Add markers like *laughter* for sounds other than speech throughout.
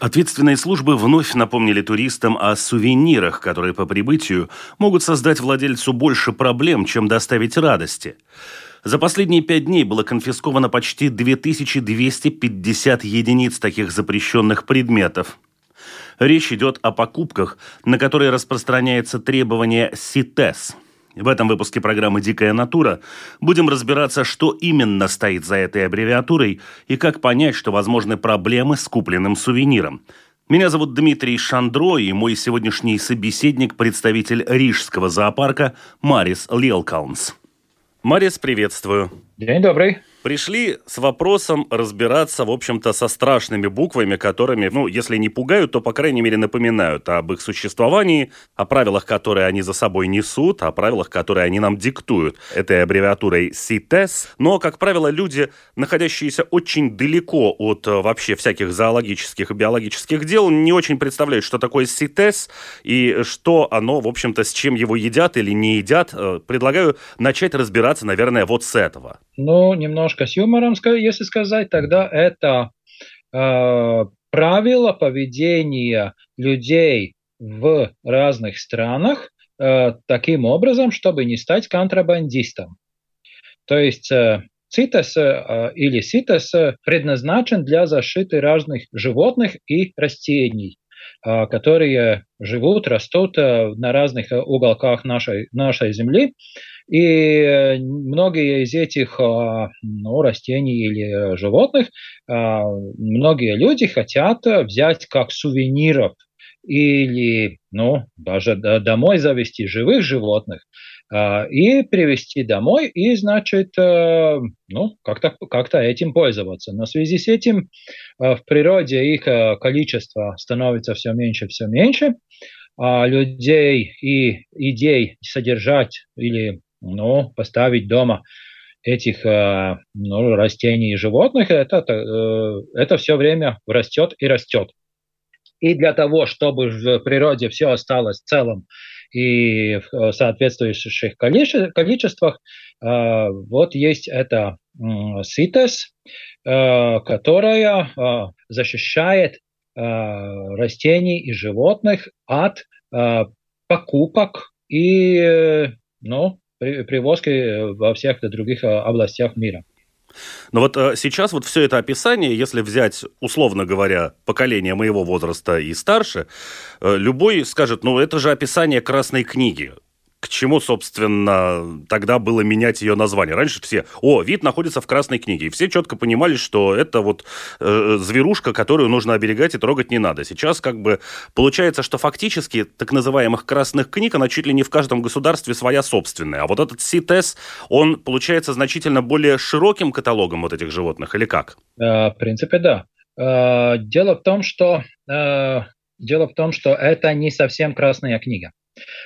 Ответственные службы вновь напомнили туристам о сувенирах, которые по прибытию могут создать владельцу больше проблем, чем доставить радости. За последние пять дней было конфисковано почти 2250 единиц таких запрещенных предметов. Речь идет о покупках, на которые распространяется требование СИТЕС – в этом выпуске программы «Дикая натура» будем разбираться, что именно стоит за этой аббревиатурой и как понять, что возможны проблемы с купленным сувениром. Меня зовут Дмитрий Шандро, и мой сегодняшний собеседник – представитель Рижского зоопарка Марис Лелкаунс. Марис, приветствую. День добрый пришли с вопросом разбираться, в общем-то, со страшными буквами, которыми, ну, если не пугают, то, по крайней мере, напоминают об их существовании, о правилах, которые они за собой несут, о правилах, которые они нам диктуют. Этой аббревиатурой CITES. Но, как правило, люди, находящиеся очень далеко от э, вообще всяких зоологических и биологических дел, не очень представляют, что такое CITES и что оно, в общем-то, с чем его едят или не едят. Э, предлагаю начать разбираться, наверное, вот с этого. Ну, немножко с юмором, если сказать, тогда это э, правила поведения людей в разных странах э, таким образом, чтобы не стать контрабандистом. То есть э, ЦИТЕС э, или СИТЕС предназначен для защиты разных животных и растений, э, которые живут, растут э, на разных уголках нашей, нашей Земли. И многие из этих а, ну, растений или животных, а, многие люди хотят взять как сувениров или ну, даже домой завести живых животных а, и привезти домой и, значит, ну, как-то как этим пользоваться. Но в связи с этим в природе их количество становится все меньше, все меньше, а людей и идей содержать или ну, поставить дома этих э, ну, растений и животных, это, э, это все время растет и растет. И для того, чтобы в природе все осталось целым и в соответствующих количествах, э, вот есть это СИТЕС, которая защищает растений и животных от покупок и ну, привозки э, во всех других э, областях мира. Но вот э, сейчас вот все это описание, если взять, условно говоря, поколение моего возраста и старше, любой скажет, ну это же описание Красной книги к чему, собственно, тогда было менять ее название. Раньше все, о, вид находится в Красной книге, и все четко понимали, что это вот э, зверушка, которую нужно оберегать и трогать не надо. Сейчас как бы получается, что фактически так называемых красных книг, она чуть ли не в каждом государстве своя собственная. А вот этот CITES, он получается значительно более широким каталогом вот этих животных, или как? Э, в принципе, да. Э, дело в том, что э, дело в том, что это не совсем красная книга.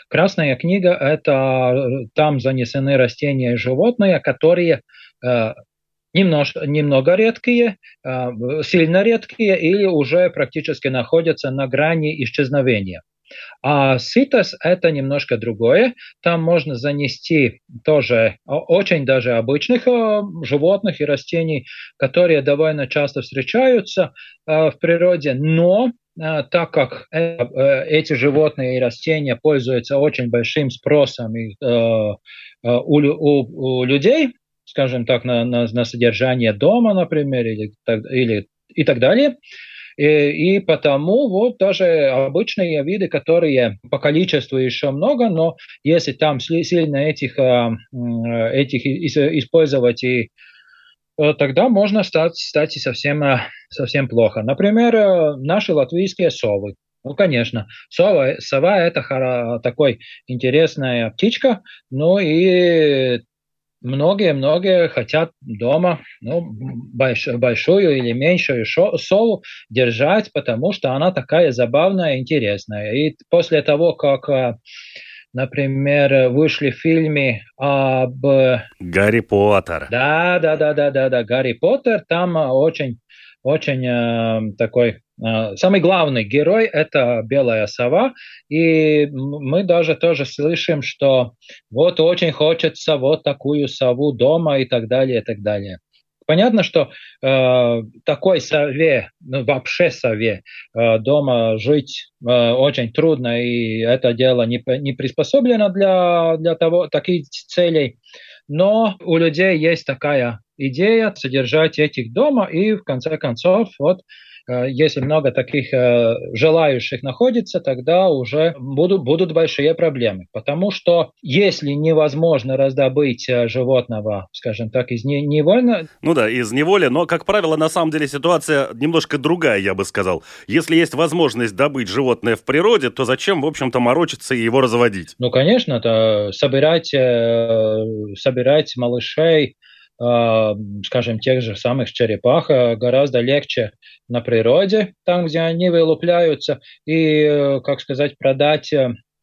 Красная книга – это там занесены растения и животные, которые э, немножко, немного редкие, э, сильно редкие или уже практически находятся на грани исчезновения. А ситос – это немножко другое. Там можно занести тоже очень даже обычных э, животных и растений, которые довольно часто встречаются в природе, но а, так как э, э, эти животные и растения пользуются очень большим спросом э, у людей, скажем так, на, на, на содержание дома, например, или, или и так далее. И, и потому вот даже обычные виды, которые по количеству еще много, но если там сильно этих, этих использовать и Э, тогда можно стать, стать совсем, э, совсем плохо. Например, э, наши латвийские совы. Ну, конечно, сова, сова – это такой интересная птичка, ну и многие-многие хотят дома ну, больш, большую или меньшую шо, сову держать, потому что она такая забавная, интересная. И после того, как, э, например, вышли фильмы об... Гарри Поттер. Да, да, да, да, да, да, Гарри Поттер, там очень, очень э, такой самый главный герой – это белая сова, и мы даже тоже слышим, что вот очень хочется вот такую сову дома и так далее, и так далее. Понятно, что э, такой сове, ну, вообще сове, э, дома жить э, очень трудно, и это дело не, не приспособлено для, для того, таких целей. Но у людей есть такая идея содержать этих дома, и в конце концов вот Э, если много таких э, желающих находится, тогда уже будут, будут большие проблемы. Потому что если невозможно раздобыть э, животного, скажем так, из невольно... Ну да, из неволи, но, как правило, на самом деле ситуация немножко другая, я бы сказал. Если есть возможность добыть животное в природе, то зачем, в общем-то, морочиться и его разводить? Ну, конечно, это собирать, собирать малышей, скажем, тех же самых черепах гораздо легче на природе, там, где они вылупляются, и, как сказать, продать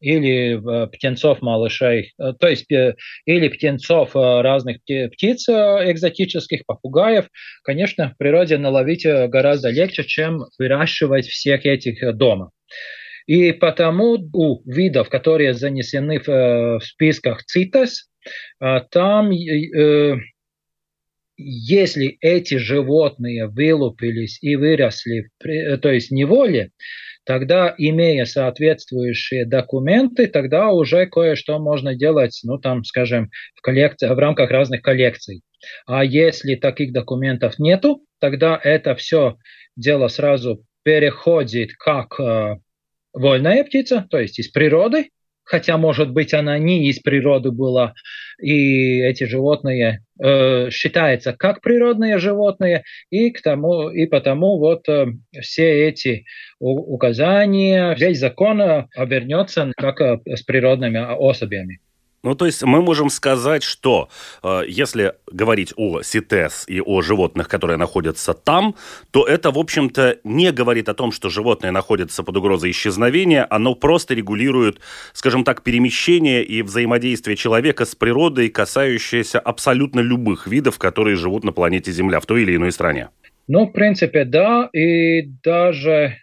или птенцов малышей, то есть или птенцов разных птиц экзотических, попугаев, конечно, в природе наловить гораздо легче, чем выращивать всех этих дома. И потому у видов, которые занесены в списках ЦИТЕС, там если эти животные вылупились и выросли, то есть неволе, тогда, имея соответствующие документы, тогда уже кое-что можно делать, ну, там, скажем, в, коллекции, в рамках разных коллекций. А если таких документов нету, тогда это все дело сразу переходит как э, вольная птица, то есть из природы, хотя, может быть, она не из природы была, и эти животные э, считаются как природные животные, и к тому и потому вот э, все эти указания, весь закон э, обернется как э, с природными особями. Ну, то есть мы можем сказать, что э, если говорить о СИТЕС и о животных, которые находятся там, то это, в общем-то, не говорит о том, что животные находятся под угрозой исчезновения, оно просто регулирует, скажем так, перемещение и взаимодействие человека с природой, касающееся абсолютно любых видов, которые живут на планете Земля в той или иной стране. Ну, в принципе, да, и даже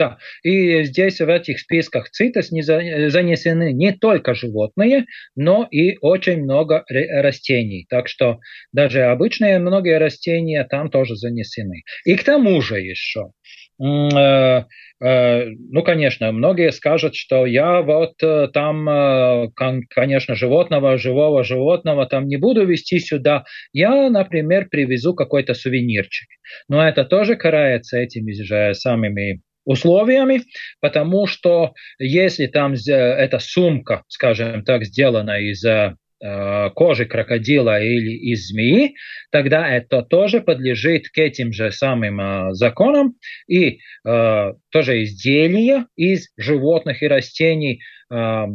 да, и здесь в этих списках ЦИТЕС не занесены не только животные, но и очень много растений. Так что даже обычные многие растения там тоже занесены. И к тому же еще, э, э, ну, конечно, многие скажут, что я вот э, там, конечно, животного, живого животного там не буду вести сюда. Я, например, привезу какой-то сувенирчик. Но это тоже карается этими же самыми условиями, потому что если там эта сумка, скажем так, сделана из э, кожи крокодила или из змеи, тогда это тоже подлежит к этим же самым э, законам, и э, тоже изделия из животных и растений э,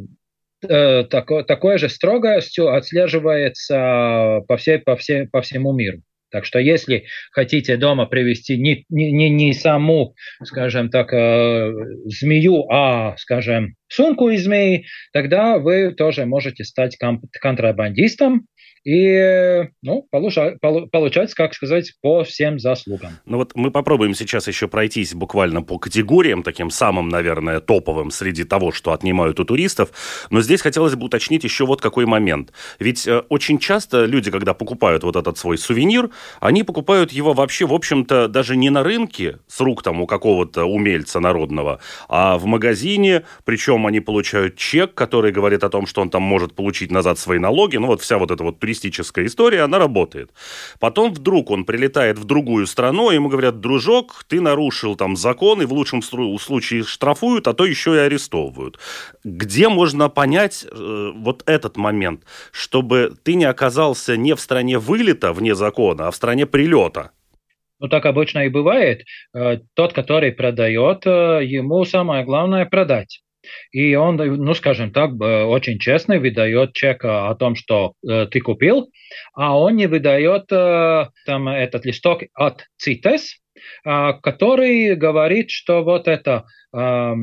э, тако, такой же строгостью отслеживается по, всей, по, всей, по всему миру. Так что если хотите дома привести не, не, не саму, скажем так, э, змею, а, скажем, сумку из змеи, тогда вы тоже можете стать контрабандистом, и ну, получа, получается, как сказать, по всем заслугам. Ну вот мы попробуем сейчас еще пройтись буквально по категориям, таким самым, наверное, топовым среди того, что отнимают у туристов. Но здесь хотелось бы уточнить еще вот какой момент. Ведь э, очень часто люди, когда покупают вот этот свой сувенир, они покупают его вообще, в общем-то, даже не на рынке с рук там у какого-то умельца народного, а в магазине, причем они получают чек, который говорит о том, что он там может получить назад свои налоги. Ну вот вся вот эта вот туристическая туристическая история, она работает. Потом вдруг он прилетает в другую страну, ему говорят, дружок, ты нарушил там закон, и в лучшем случае штрафуют, а то еще и арестовывают. Где можно понять э, вот этот момент, чтобы ты не оказался не в стране вылета вне закона, а в стране прилета? Ну, так обычно и бывает. Э, тот, который продает, э, ему самое главное продать. И он, ну, скажем так, очень честно выдает чек о том, что э, ты купил, а он не выдает э, там этот листок от CITES, э, который говорит, что вот это, э,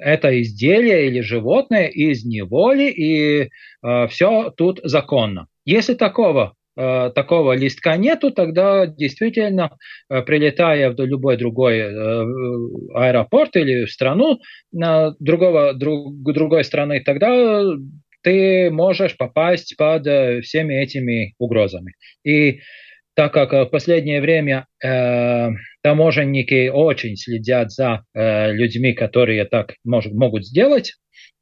это изделие или животное из неволи, и э, все тут законно. Если такого Э, такого листка нету, тогда действительно, э, прилетая в любой другой э, аэропорт или в страну другого, друг, другой страны, тогда ты можешь попасть под всеми этими угрозами. И так как в последнее время э, таможенники очень следят за э, людьми, которые так может, могут сделать,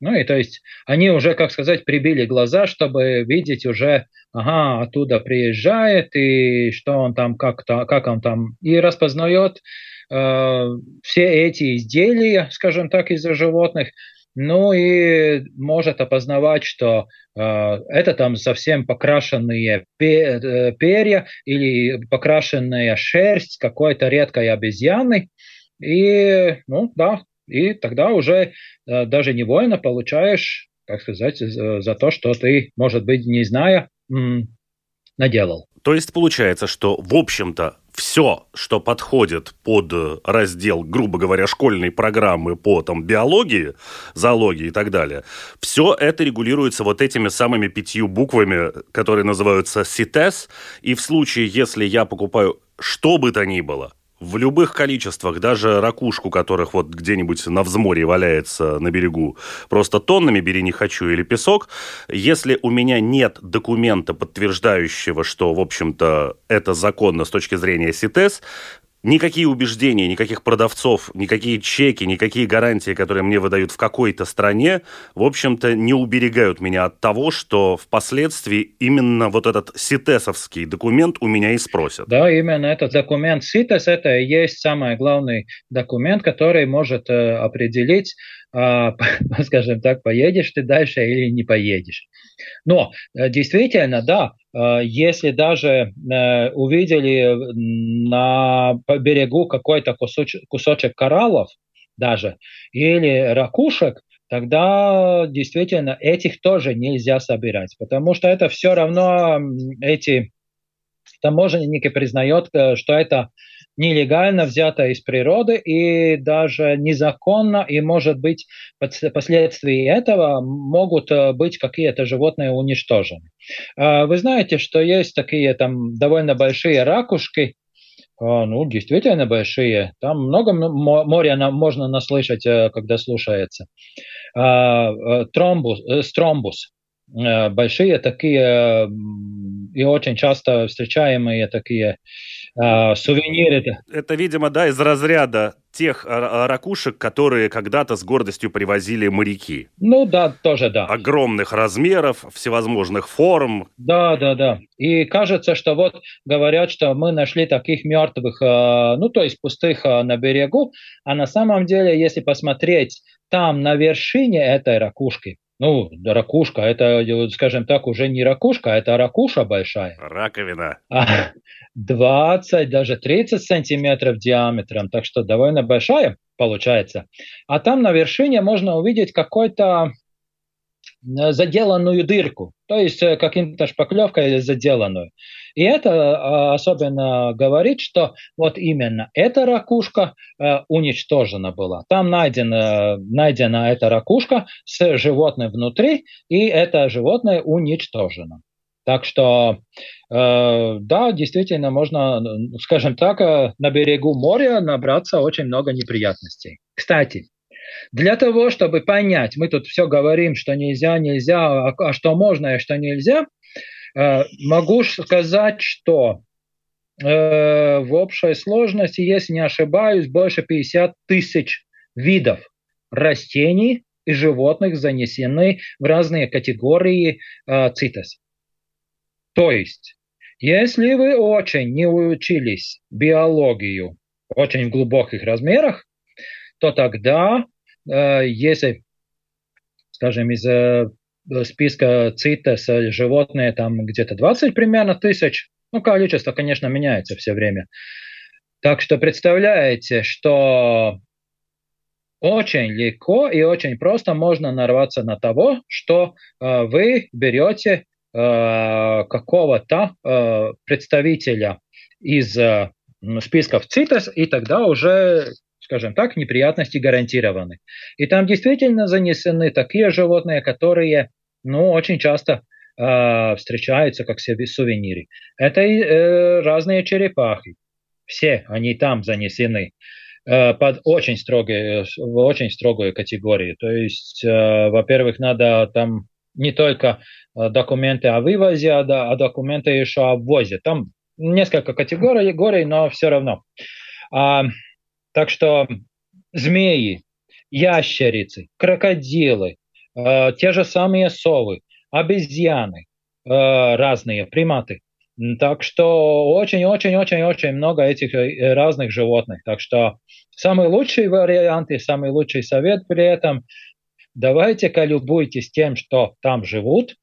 ну и то есть они уже, как сказать, прибили глаза, чтобы видеть уже ага, оттуда приезжает, и что он там, как, -то, как он там, и распознает э, все эти изделия, скажем так, из-за животных, ну и может опознавать, что э, это там совсем покрашенные э, перья или покрашенная шерсть какой-то редкой обезьяны. И, ну да, и тогда уже э, даже невольно получаешь, как сказать, за, за то, что ты, может быть, не зная, наделал. То есть получается, что, в общем-то, все, что подходит под раздел, грубо говоря, школьной программы по там, биологии, зоологии и так далее, все это регулируется вот этими самыми пятью буквами, которые называются CITES, и в случае, если я покупаю что бы то ни было, в любых количествах, даже ракушку, которых вот где-нибудь на взморье валяется на берегу, просто тоннами бери не хочу, или песок, если у меня нет документа, подтверждающего, что, в общем-то, это законно с точки зрения СИТЕС, никакие убеждения, никаких продавцов, никакие чеки, никакие гарантии, которые мне выдают в какой-то стране, в общем-то, не уберегают меня от того, что впоследствии именно вот этот ситесовский документ у меня и спросят. Да, именно этот документ СИТЕС, это и есть самый главный документ, который может э, определить, *laughs* скажем так, поедешь ты дальше или не поедешь. Но э, действительно, да, э, если даже э, увидели на берегу какой-то кусочек, кусочек кораллов, даже, или ракушек, тогда действительно этих тоже нельзя собирать, потому что это все равно эти таможенники признают, что это нелегально взято из природы и даже незаконно, и, может быть, последствия этого могут э, быть какие-то животные уничтожены. А вы знаете, что есть такие там довольно большие ракушки, а, ну, действительно большие. Там много моря можно наслышать, э, когда слушается. А, э, тромбус, стромбус. Большие такие и очень часто встречаемые такие а, сувениры. Это, видимо, да, из разряда тех ракушек, которые когда-то с гордостью привозили моряки. Ну да, тоже да. Огромных размеров, всевозможных форм. Да, да, да. И кажется, что вот говорят, что мы нашли таких мертвых, а, ну то есть пустых а, на берегу, а на самом деле, если посмотреть там на вершине этой ракушки, ну, ракушка, это, скажем так, уже не ракушка, это ракуша большая. Раковина. 20, а, даже 30 сантиметров диаметром, так что довольно большая получается. А там на вершине можно увидеть какой-то заделанную дырку, то есть э, каким-то шпаклевкой заделанную. И это э, особенно говорит, что вот именно эта ракушка уничтожена была. Там найдена, найдена эта ракушка с животным внутри, и это животное уничтожено. Так что, да, действительно, можно, скажем так, на берегу моря набраться очень много неприятностей. Кстати, для того, чтобы понять, мы тут все говорим, что нельзя, нельзя, а, а что можно и что нельзя, э, могу сказать, что э, в общей сложности, если не ошибаюсь, больше 50 тысяч видов растений и животных занесены в разные категории э, ЦИТЕС. То есть, если вы очень не учились биологию очень в глубоких размерах, то тогда если, скажем, из э, списка ЦИТЕС животные там где-то 20 примерно тысяч, ну, количество, конечно, меняется все время. Так что представляете, что очень легко и очень просто можно нарваться на того, что э, вы берете э, какого-то э, представителя из э, списков ЦИТЕС, и тогда уже скажем так, неприятности гарантированы. И там действительно занесены такие животные, которые, ну, очень часто э, встречаются как сувениры. Это э, разные черепахи. Все они там занесены э, под очень строгие, в очень строгую категорию. То есть, э, во-первых, надо там не только э, документы о вывозе, а, а документы еще о ввозе. Там несколько категорий, но все равно. А, так что змеи, ящерицы, крокодилы, э, те же самые совы, обезьяны, э, разные приматы. Так что очень-очень-очень-очень много этих э, разных животных. Так что самый лучший вариант и самый лучший совет при этом давайте-ка любуйтесь тем, что там живут,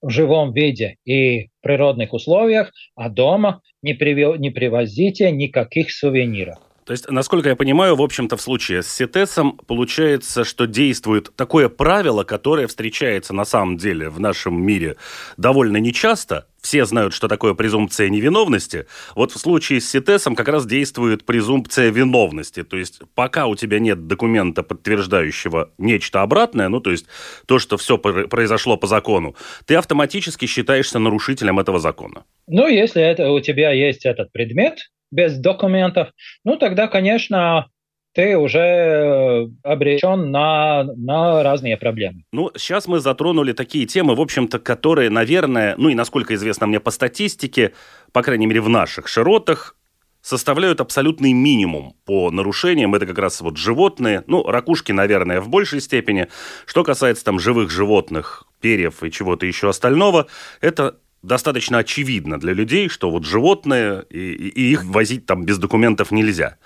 в живом виде и природных условиях, а дома не, приви- не привозите никаких сувениров. То есть, насколько я понимаю, в общем-то, в случае с СИТЕСом получается, что действует такое правило, которое встречается на самом деле в нашем мире довольно нечасто. Все знают, что такое презумпция невиновности. Вот в случае с СИТЕСом как раз действует презумпция виновности. То есть, пока у тебя нет документа, подтверждающего нечто обратное, ну, то есть то, что все произошло по закону, ты автоматически считаешься нарушителем этого закона. Ну, если это, у тебя есть этот предмет, без документов, ну тогда, конечно, ты уже э, обречен на, на разные проблемы. Ну, сейчас мы затронули такие темы, в общем-то, которые, наверное, ну и насколько известно мне по статистике, по крайней мере, в наших широтах, составляют абсолютный минимум по нарушениям. Это как раз вот животные, ну, ракушки, наверное, в большей степени. Что касается там живых животных, перьев и чего-то еще остального, это достаточно очевидно для людей, что вот животные, и, и их возить там без документов нельзя.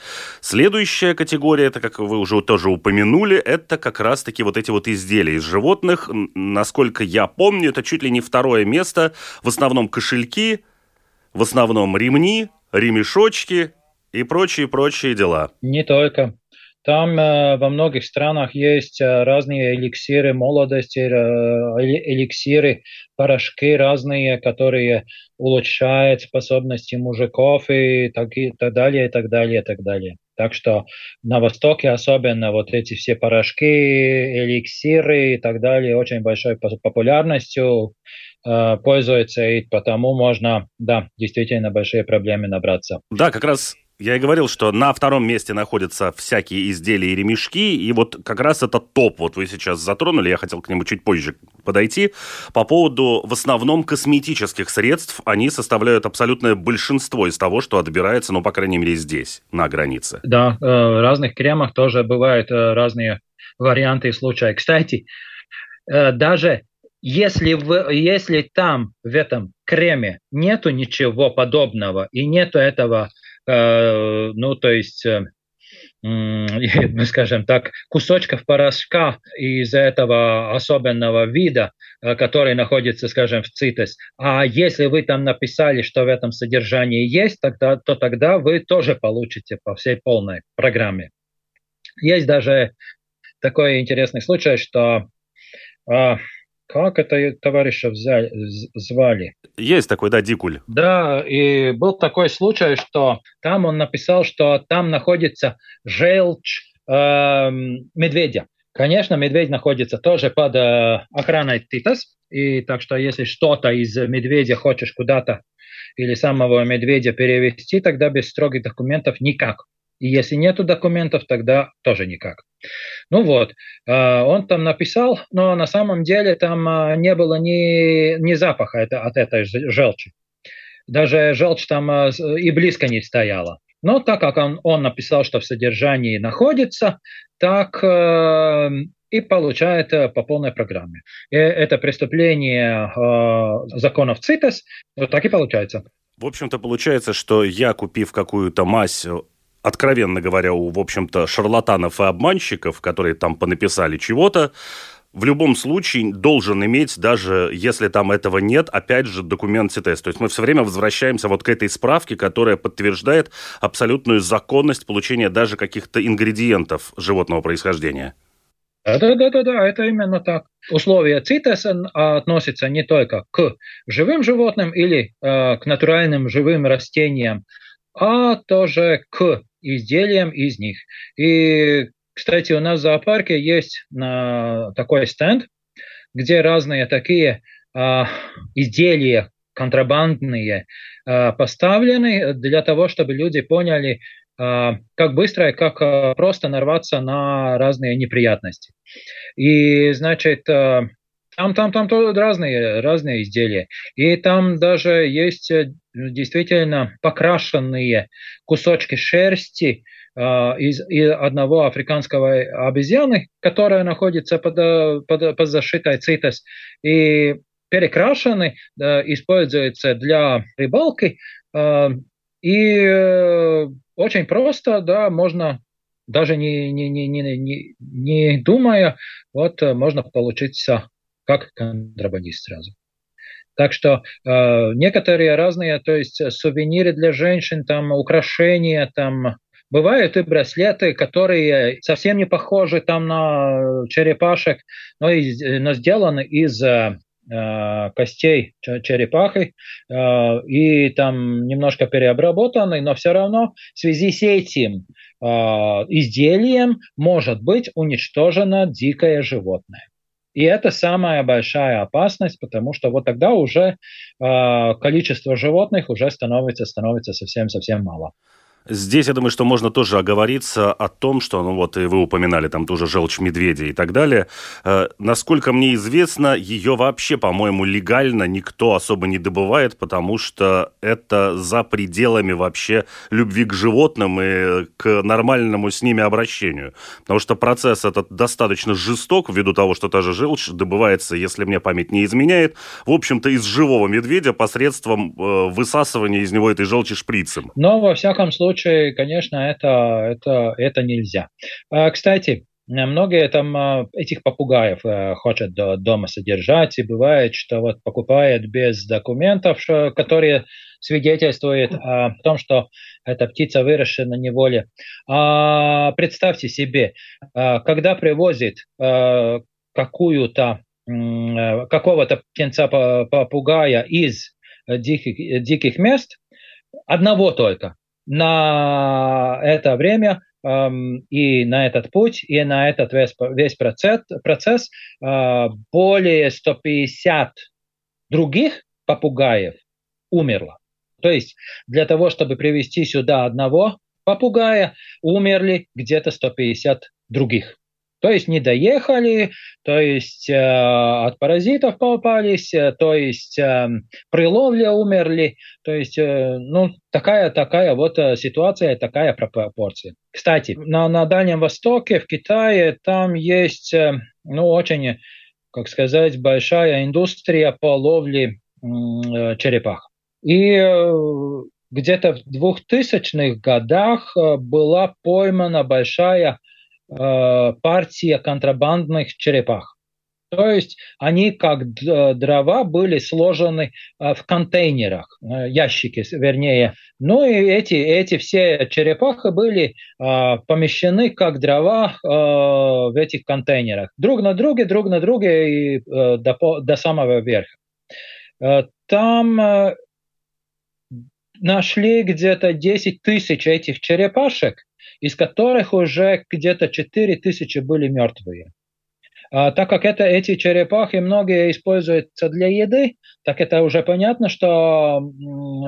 Следующая категория, это, как вы уже тоже упомянули, это как раз-таки вот эти вот изделия из животных. Насколько я помню, это чуть ли не второе место. В основном кошельки, в основном ремни, ремешочки и прочие-прочие дела. Не только. Там э, во многих странах есть э, разные эликсиры молодости, э, эликсиры, порошки разные, которые улучшают способности мужиков и так, и так далее, и так далее, и так далее. Так что на Востоке особенно вот эти все порошки, эликсиры и так далее очень большой популярностью э, пользуются, и потому можно, да, действительно большие проблемы набраться. Да, как раз я и говорил, что на втором месте находятся всякие изделия и ремешки, и вот как раз это топ, вот вы сейчас затронули, я хотел к нему чуть позже подойти, по поводу в основном косметических средств, они составляют абсолютное большинство из того, что отбирается, ну, по крайней мере, здесь, на границе. Да, э, в разных кремах тоже бывают э, разные варианты и случаи. Кстати, э, даже если, в, если там в этом креме нету ничего подобного и нету этого ну, то есть э, *laughs* скажем так, кусочков порошка из этого особенного вида, э, который находится, скажем, в ЦИТЕС. А если вы там написали, что в этом содержании есть, тогда, то тогда вы тоже получите по всей полной программе. Есть даже такой интересный случай, что как это товарища взяли, звали? Есть такой, да, Дикуль. Да, и был такой случай, что там он написал, что там находится желчь э, медведя. Конечно, медведь находится тоже под э, охраной ТИТАС, и так что если что-то из медведя хочешь куда-то или самого медведя перевести, тогда без строгих документов никак. И если нету документов, тогда тоже никак. Ну вот, а, он там написал, но на самом деле там а, не было ни, ни запаха от этой желчи. Даже желчь там а, и близко не стояла. Но так как он, он написал, что в содержании находится, так и получает по полной программе. И это преступление законов ЦИТЕС, так и получается. В общем-то, получается, что я, купив какую-то мазь откровенно говоря, у, в общем-то, шарлатанов и обманщиков, которые там понаписали чего-то, в любом случае должен иметь, даже если там этого нет, опять же, документ ЦТС. То есть мы все время возвращаемся вот к этой справке, которая подтверждает абсолютную законность получения даже каких-то ингредиентов животного происхождения. Да, да, да, да, это именно так. Условия ЦИТЕС относятся не только к живым животным или э, к натуральным живым растениям, а тоже к изделиям из них. И кстати, у нас в зоопарке есть э, такой стенд, где разные такие э, изделия контрабандные э, поставлены для того, чтобы люди поняли, э, как быстро и как э, просто нарваться на разные неприятности. И, значит, э, там, там, там тоже разные, разные изделия. И там даже есть действительно покрашенные кусочки шерсти, а, из, из одного африканского обезьяны, которая находится под, под, под защитой ЦИТЕС, и перекрашены, да, используются для рыбалки, а, и э, очень просто, да, можно даже не, не, не, не, не, не думая, вот можно получиться как контрабандист сразу. Так что э, некоторые разные, то есть сувениры для женщин, там украшения, там Бывают и браслеты, которые совсем не похожи там на черепашек, но, из, но сделаны из э, костей черепахи э, и там немножко переобработаны, но все равно в связи с этим э, изделием может быть уничтожено дикое животное. И это самая большая опасность, потому что вот тогда уже э, количество животных уже становится, становится совсем-совсем мало. Здесь, я думаю, что можно тоже оговориться о том, что, ну вот, и вы упоминали там тоже желчь медведя и так далее. Э, насколько мне известно, ее вообще, по-моему, легально никто особо не добывает, потому что это за пределами вообще любви к животным и к нормальному с ними обращению. Потому что процесс этот достаточно жесток, ввиду того, что та же желчь добывается, если мне память не изменяет, в общем-то, из живого медведя посредством э, высасывания из него этой желчи шприцем. Но, во всяком случае, случае, конечно, это, это, это нельзя. А, кстати, многие там а, этих попугаев э, хотят дома содержать, и бывает, что вот покупают без документов, которые свидетельствуют о том, что эта птица выращена на неволе. А представьте себе, а, когда привозит какую-то какого-то птенца попугая из диких, диких мест, одного только, на это время эм, и на этот путь, и на этот весь, весь процесс, процесс э, более 150 других попугаев умерло. То есть для того, чтобы привести сюда одного попугая, умерли где-то 150 других. То есть не доехали, то есть э, от паразитов попались, э, то есть э, при ловле умерли. То есть, э, ну, такая, такая вот э, ситуация, такая пропорция. Кстати, на, на Дальнем Востоке, в Китае, там есть, э, ну, очень, как сказать, большая индустрия по ловле э, черепах. И э, где-то в 2000-х годах э, была поймана большая партия контрабандных черепах. То есть они как дрова были сложены э, в контейнерах, э, ящики, вернее. Ну и эти, эти все черепахи были помещены как дрова в этих контейнерах. Друг на друге, друг на друге и до, до самого верха. Там нашли где-то 10 тысяч этих черепашек, из которых уже где-то 4 тысячи были мертвые. А, так как это, эти черепахи многие используются для еды, так это уже понятно, что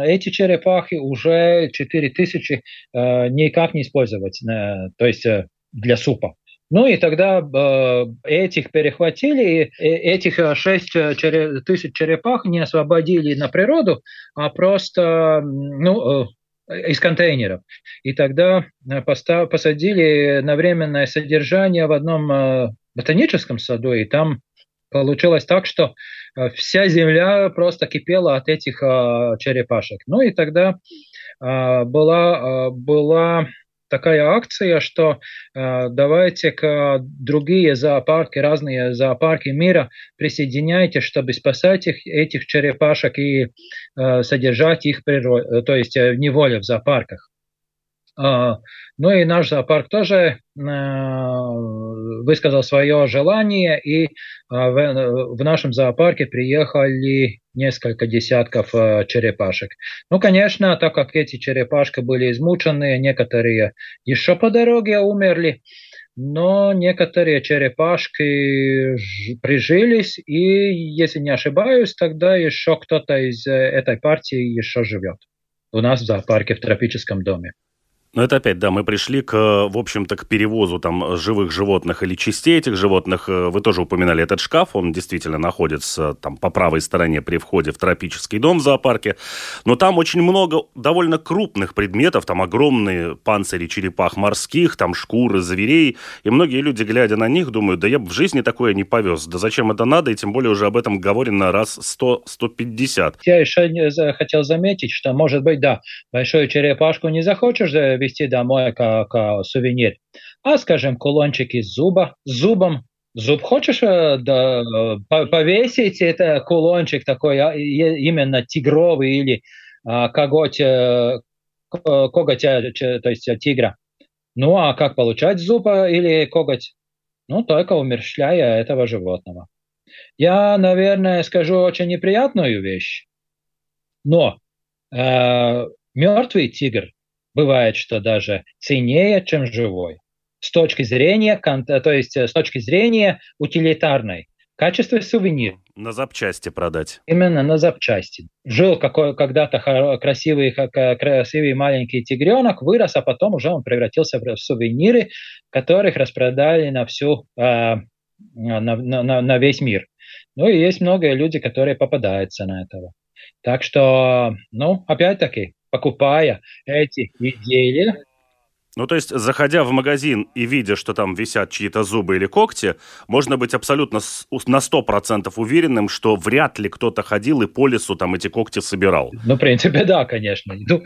эти черепахи уже 4 тысячи э, никак не использовать, э, то есть э, для супа. Ну и тогда э, этих перехватили, и этих 6 тысяч черепах не освободили на природу, а просто ну, из контейнеров. И тогда э, постав, посадили на временное содержание в одном э, ботаническом саду, и там получилось так, что э, вся земля просто кипела от этих черепашек. Ну и тогда была, была такая акция, что э, давайте к другие зоопарки, разные зоопарки мира присоединяйтесь, чтобы спасать их, этих черепашек и э, содержать их природе, то есть в неволе в зоопарках. А, ну и наш зоопарк тоже высказал свое желание, и в нашем зоопарке приехали несколько десятков э, черепашек. Ну, конечно, так как эти черепашки были измучены, некоторые еще по дороге умерли, но некоторые черепашки прижились, и, если не ошибаюсь, тогда еще кто-то из э, этой партии еще живет у нас в зоопарке в тропическом доме. Но это опять, да, мы пришли к, в общем-то, к перевозу там живых животных или частей этих животных. Вы тоже упоминали этот шкаф, он действительно находится там по правой стороне при входе в тропический дом в зоопарке. Но там очень много довольно крупных предметов, там огромные панцири черепах морских, там шкуры зверей. И многие люди, глядя на них, думают, да я бы в жизни такое не повез. Да зачем это надо? И тем более уже об этом говорено раз 100-150. Я еще хотел заметить, что, может быть, да, большую черепашку не захочешь э, везти домой как, как сувенир. А, скажем, кулончик из зуба, зубом. Зуб хочешь э, да, повесить, это кулончик такой, а, именно тигровый или а, коготь, э, коготь, то есть тигра. Ну, а как получать зуб или коготь? Ну, только умерщвляя этого животного. Я, наверное, скажу очень неприятную вещь, но э, мертвый тигр бывает, что даже ценнее, чем живой. С точки зрения, то есть э, с точки зрения утилитарной, качество сувенир. На запчасти продать. Именно на запчасти. Жил какой, когда-то красивый, красивый маленький тигренок, вырос, а потом уже он превратился в сувениры, которых распродали на всю, э, на, на, на весь мир. Ну и есть много людей, которые попадаются на этого. Так что, ну, опять-таки, покупая эти изделия. Ну, то есть, заходя в магазин и видя, что там висят чьи-то зубы или когти, можно быть абсолютно на 100% уверенным, что вряд ли кто-то ходил и по лесу там эти когти собирал. Ну, в принципе, да, конечно. Ну,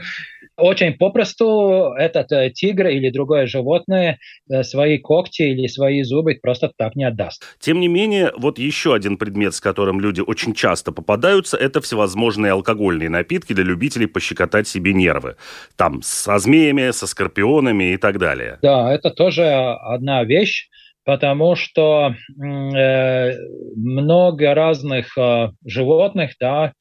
очень попросту этот э, тигр или другое животное э, свои когти или свои зубы просто так не отдаст. Тем не менее, вот еще один предмет, с которым люди очень часто попадаются, это всевозможные алкогольные напитки для любителей пощекотать себе нервы. Там со змеями, со скорпионами и так далее. Да, это тоже одна вещь, потому что э, много разных э, животных, да,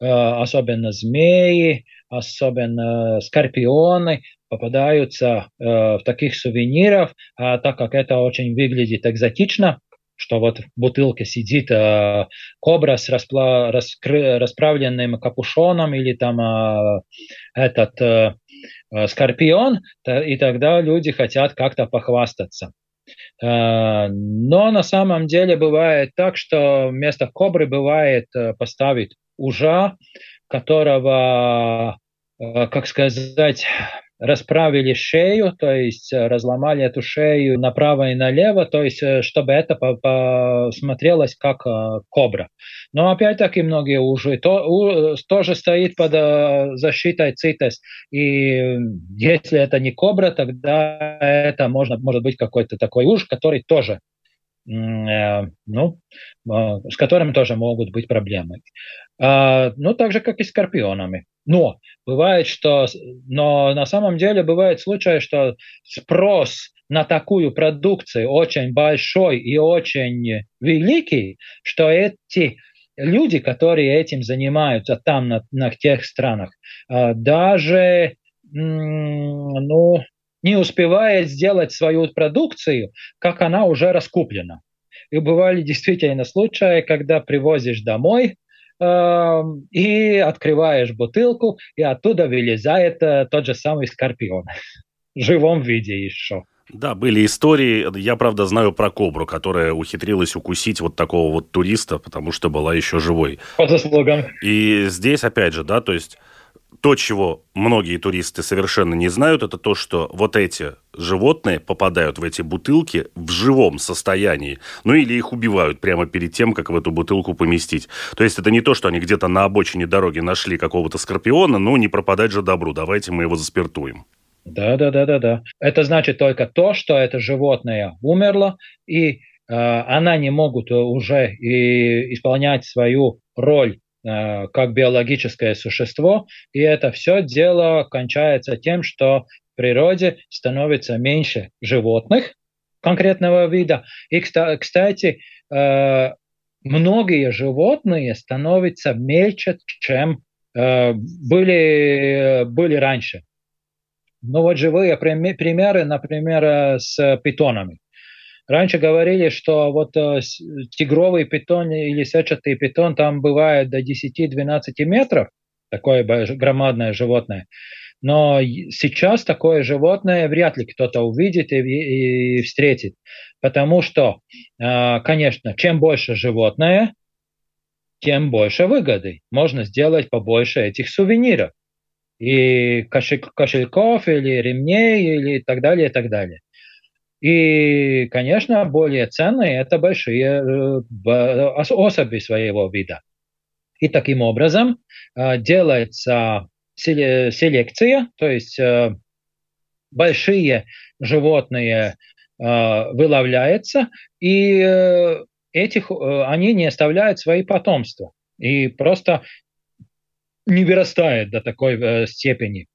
э, особенно змеи, особенно скорпионы, попадаются э, в таких сувениров, а так как это очень выглядит экзотично, что вот в бутылке сидит э, кобра с распла, раскры, расправленным капюшоном или там э, этот э, э скорпион, и тогда люди хотят как-то похвастаться. Э, но на самом деле бывает так, что вместо кобры бывает э, поставить ужа, которого, э, как сказать, расправили шею, то есть э, разломали эту шею направо и налево, то есть э, чтобы это посмотрелось как кобра. Но опять-таки многие уже то, тоже стоит под защитой ЦИТЕС, и если это не кобра, тогда это можно, может быть какой-то такой уж, который тоже ну, с которым тоже могут быть проблемы. А, ну, так же, как и скорпионами. Но бывает, что, но на самом деле бывает случай, что спрос на такую продукцию очень большой и очень великий, что эти люди, которые этим занимаются там, на, на тех странах, а, даже ну, не успевает сделать свою продукцию, как она уже раскуплена. И бывали действительно случаи, когда привозишь домой, и открываешь бутылку, и оттуда вылезает э, тот же самый скорпион в живом виде еще. Да, были истории. Я, правда, знаю про кобру, которая ухитрилась укусить вот такого вот туриста, потому что была еще живой. По заслугам. И здесь, опять же, да, то есть то, чего многие туристы совершенно не знают, это то, что вот эти животные попадают в эти бутылки в живом состоянии. Ну или их убивают прямо перед тем, как в эту бутылку поместить. То есть это не то, что они где-то на обочине дороги нашли какого-то скорпиона, ну не пропадать же добру, давайте мы его заспиртуем. Да, да, да, да, да. Это значит только то, что это животное умерло, и э, она не могут уже и исполнять свою роль как биологическое существо, и это все дело кончается тем, что в природе становится меньше животных конкретного вида. И, кстати, э, многие животные становятся мельче, чем э, были, были раньше. Ну вот живые примеры, например, э, с питонами. Раньше говорили, что вот э, тигровый питон или сетчатый питон там бывает до 10-12 метров, такое громадное животное. Но сейчас такое животное вряд ли кто-то увидит и, и встретит. Потому что, э, конечно, чем больше животное, тем больше выгоды. Можно сделать побольше этих сувениров и кошельков, или ремней, или так далее, и так далее. И, конечно, более ценные это большие э, особи своего вида. И таким образом э, делается селекция, то есть э, большие животные вылавляются, и этих, они не оставляют свои потомства. И просто не вырастает до такой степени,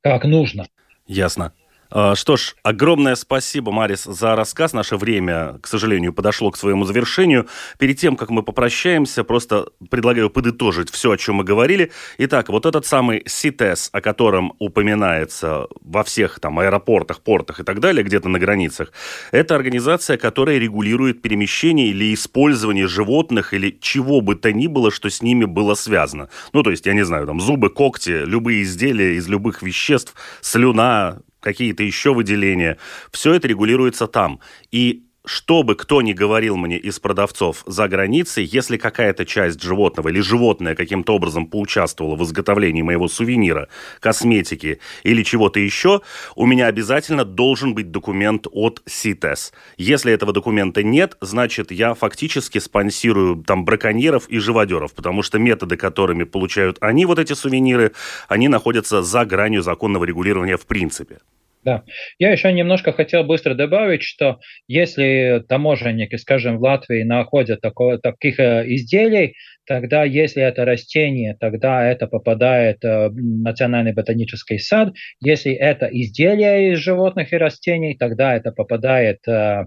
как нужно. Ясно. А, что ж, огромное спасибо, Марис, за рассказ. Наше время, к сожалению, подошло к своему завершению. Перед тем, как мы попрощаемся, просто предлагаю подытожить все, о чем мы говорили. Итак, вот этот самый СИТЕС, о котором упоминается во всех там аэропортах, портах и так далее, где-то на границах, это организация, которая регулирует перемещение или использование животных или чего бы то ни было, что с ними было связано. Ну, то есть, я не знаю, там зубы, когти, любые изделия из любых веществ, слюна, какие-то еще выделения. Все это регулируется там. И что бы кто ни говорил мне из продавцов за границей, если какая-то часть животного или животное каким-то образом поучаствовало в изготовлении моего сувенира, косметики или чего-то еще, у меня обязательно должен быть документ от СИТЕС. Если этого документа нет, значит, я фактически спонсирую там браконьеров и живодеров, потому что методы, которыми получают они вот эти сувениры, они находятся за гранью законного регулирования в принципе. Да. Я еще немножко хотел быстро добавить, что если таможенники, скажем, в Латвии находят такого, таких э, изделий, тогда если это растение, тогда это попадает э, в Национальный ботанический сад. Если это изделие из животных и растений, тогда это попадает э,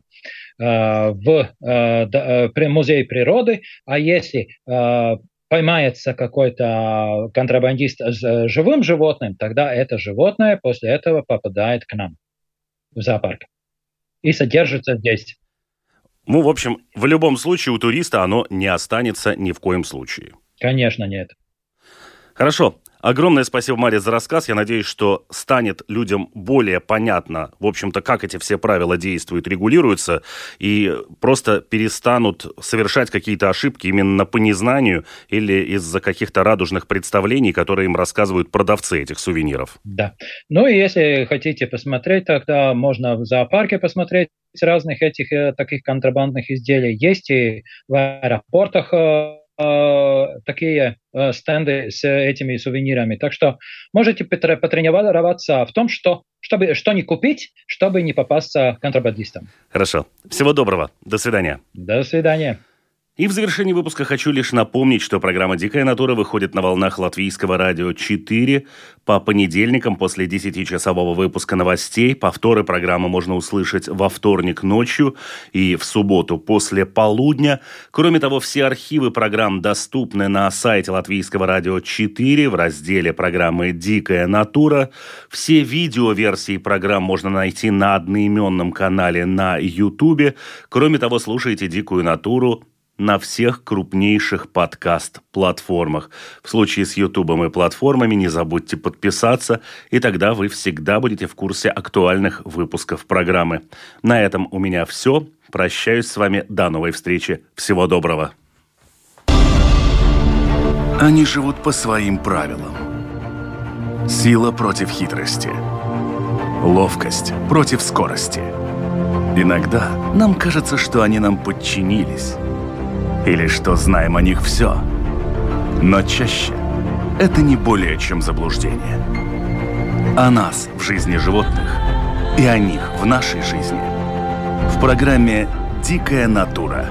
в музей природы. А если поймается какой-то контрабандист с э, живым животным, тогда это животное после этого попадает к нам в зоопарк и содержится здесь. Ну, в общем, в любом случае у туриста оно не останется ни в коем случае. Конечно, нет. Хорошо. Огромное спасибо, Мария, за рассказ. Я надеюсь, что станет людям более понятно, в общем-то, как эти все правила действуют, регулируются, и просто перестанут совершать какие-то ошибки именно по незнанию или из-за каких-то радужных представлений, которые им рассказывают продавцы этих сувениров. Да. Ну и если хотите посмотреть, тогда можно в зоопарке посмотреть разных этих э, таких контрабандных изделий. Есть и в аэропортах э, такие э, стенды с этими сувенирами. Так что можете потренироваться в том, что, чтобы, что не купить, чтобы не попасться контрабандистам. Хорошо. Всего доброго. До свидания. До свидания. И в завершении выпуска хочу лишь напомнить, что программа «Дикая натура» выходит на волнах Латвийского радио 4 по понедельникам после 10-часового выпуска новостей. Повторы программы можно услышать во вторник ночью и в субботу после полудня. Кроме того, все архивы программ доступны на сайте Латвийского радио 4 в разделе программы «Дикая натура». Все видеоверсии программ можно найти на одноименном канале на YouTube. Кроме того, слушайте «Дикую натуру» на всех крупнейших подкаст-платформах. В случае с Ютубом и платформами не забудьте подписаться, и тогда вы всегда будете в курсе актуальных выпусков программы. На этом у меня все. Прощаюсь с вами. До новой встречи. Всего доброго. Они живут по своим правилам. Сила против хитрости. Ловкость против скорости. Иногда нам кажется, что они нам подчинились или что знаем о них все. Но чаще это не более чем заблуждение. О нас в жизни животных и о них в нашей жизни. В программе «Дикая натура».